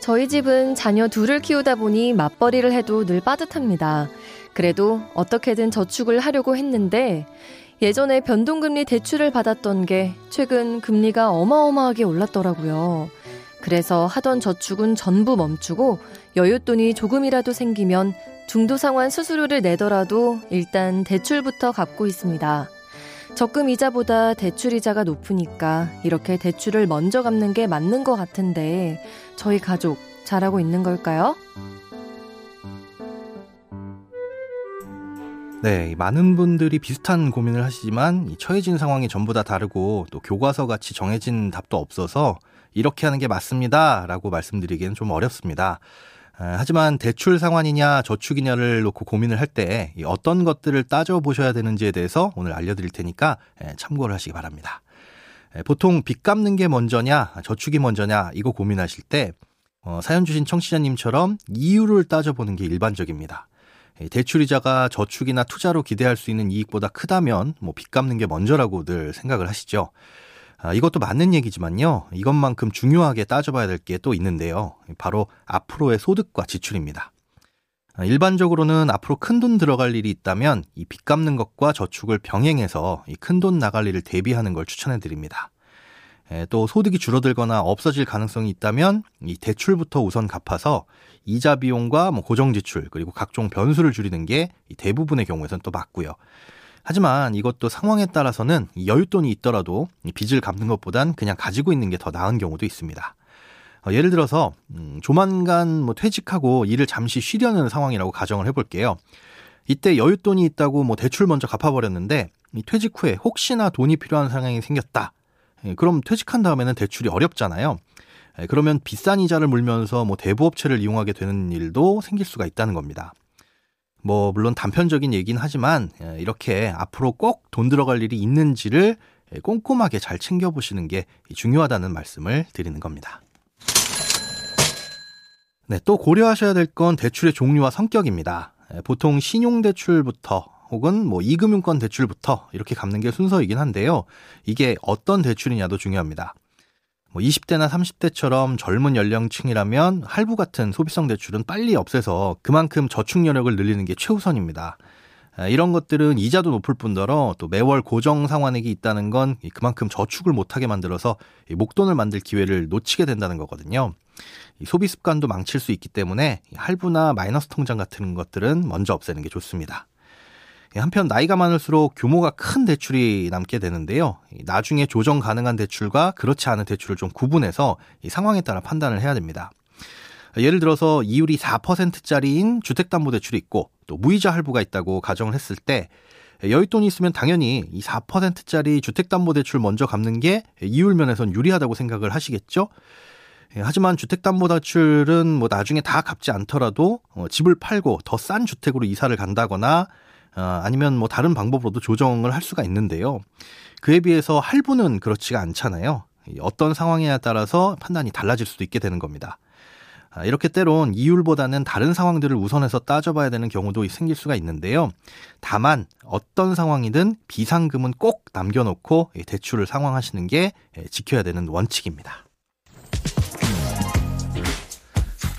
저희 집은 자녀 둘을 키우다 보니 맞벌이를 해도 늘 빠듯합니다. 그래도 어떻게든 저축을 하려고 했는데 예전에 변동금리 대출을 받았던 게 최근 금리가 어마어마하게 올랐더라고요. 그래서 하던 저축은 전부 멈추고 여윳돈이 조금이라도 생기면 중도 상환 수수료를 내더라도 일단 대출부터 갚고 있습니다. 적금 이자보다 대출 이자가 높으니까 이렇게 대출을 먼저 갚는 게 맞는 것 같은데 저희 가족 잘하고 있는 걸까요? 네, 많은 분들이 비슷한 고민을 하시지만 처해진 상황이 전부 다 다르고 또 교과서 같이 정해진 답도 없어서 이렇게 하는 게 맞습니다. 라고 말씀드리기는 좀 어렵습니다. 하지만 대출 상환이냐 저축이냐를 놓고 고민을 할 때 어떤 것들을 따져보셔야 되는지에 대해서 오늘 알려드릴 테니까 참고를 하시기 바랍니다. 보통 빚 갚는 게 먼저냐 저축이 먼저냐 이거 고민하실 때 어, 사연 주신 청취자님처럼 이유를 따져보는 게 일반적입니다. 대출이자가 저축이나 투자로 기대할 수 있는 이익보다 크다면 뭐 빚 갚는 게 먼저라고 늘 생각을 하시죠. 아, 이것도 맞는 얘기지만요. 이것만큼 중요하게 따져봐야 될 게 또 있는데요. 바로 앞으로의 소득과 지출입니다. 아, 일반적으로는 앞으로 큰 돈 들어갈 일이 있다면 이 빚 갚는 것과 저축을 병행해서 큰돈 나갈 일을 대비하는 걸 추천해 드립니다. 또 소득이 줄어들거나 없어질 가능성이 있다면 이 대출부터 우선 갚아서 이자 비용과 뭐 고정 지출 그리고 각종 변수를 줄이는 게 대부분의 경우에선 또 맞고요. 하지만 이것도 상황에 따라서는 여윳돈이 있더라도 빚을 갚는 것보단 그냥 가지고 있는 게 더 나은 경우도 있습니다. 어, 예를 들어서 음, 조만간 뭐 퇴직하고 일을 잠시 쉬려는 상황이라고 가정을 해볼게요. 이때 여윳돈이 있다고 뭐 대출 먼저 갚아버렸는데 퇴직 후에 혹시나 돈이 필요한 상황이 생겼다. 예, 그럼 퇴직한 다음에는 대출이 어렵잖아요. 예, 그러면 비싼 이자를 물면서 뭐 대부업체를 이용하게 되는 일도 생길 수가 있다는 겁니다. 뭐 물론 단편적인 얘기는 하지만 예, 이렇게 앞으로 꼭 돈 들어갈 일이 있는지를 꼼꼼하게 잘 챙겨보시는 게 중요하다는 말씀을 드리는 겁니다. 네, 또 고려하셔야 될 건 대출의 종류와 성격입니다. 보통 신용대출부터 혹은 뭐 이금융권 대출부터 이렇게 갚는 게 순서이긴 한데요. 이게 어떤 대출이냐도 중요합니다. 뭐 20대나 30대처럼 젊은 연령층이라면 할부 같은 소비성 대출은 빨리 없애서 그만큼 저축 여력을 늘리는 게 최우선입니다. 아, 이런 것들은 이자도 높을 뿐더러 또 매월 고정 상환액이 있다는 건 그만큼 저축을 못하게 만들어서 목돈을 만들 기회를 놓치게 된다는 거거든요. 소비 습관도 망칠 수 있기 때문에 할부나 마이너스 통장 같은 것들은 먼저 없애는 게 좋습니다. 예, 한편 나이가 많을수록 규모가 큰 대출이 남게 되는데요. 나중에 조정 가능한 대출과 그렇지 않은 대출을 좀 구분해서 상황에 따라 판단을 해야 됩니다. 예를 들어서 이율이 4%짜리인 주택담보대출이 있고 또 무이자 할부가 있다고 가정을 했을 때 여윳돈이 있으면 당연히 이 4%짜리 주택담보대출 먼저 갚는 게 이율 면에선 유리하다고 생각을 하시겠죠? 예, 하지만 주택담보대출은 뭐 나중에 다 갚지 않더라도 어, 집을 팔고 더 싼 주택으로 이사를 간다거나 어, 아니면 뭐 다른 방법으로도 조정을 할 수가 있는데요. 그에 비해서 할부는 그렇지가 않잖아요. 어떤 상황에 따라서 판단이 달라질 수도 있게 되는 겁니다. 아, 이렇게 때론 이율보다는 다른 상황들을 우선해서 따져봐야 되는 경우도 생길 수가 있는데요. 다만 어떤 상황이든 비상금은 꼭 남겨놓고 대출을 상황하시는 게 지켜야 되는 원칙입니다.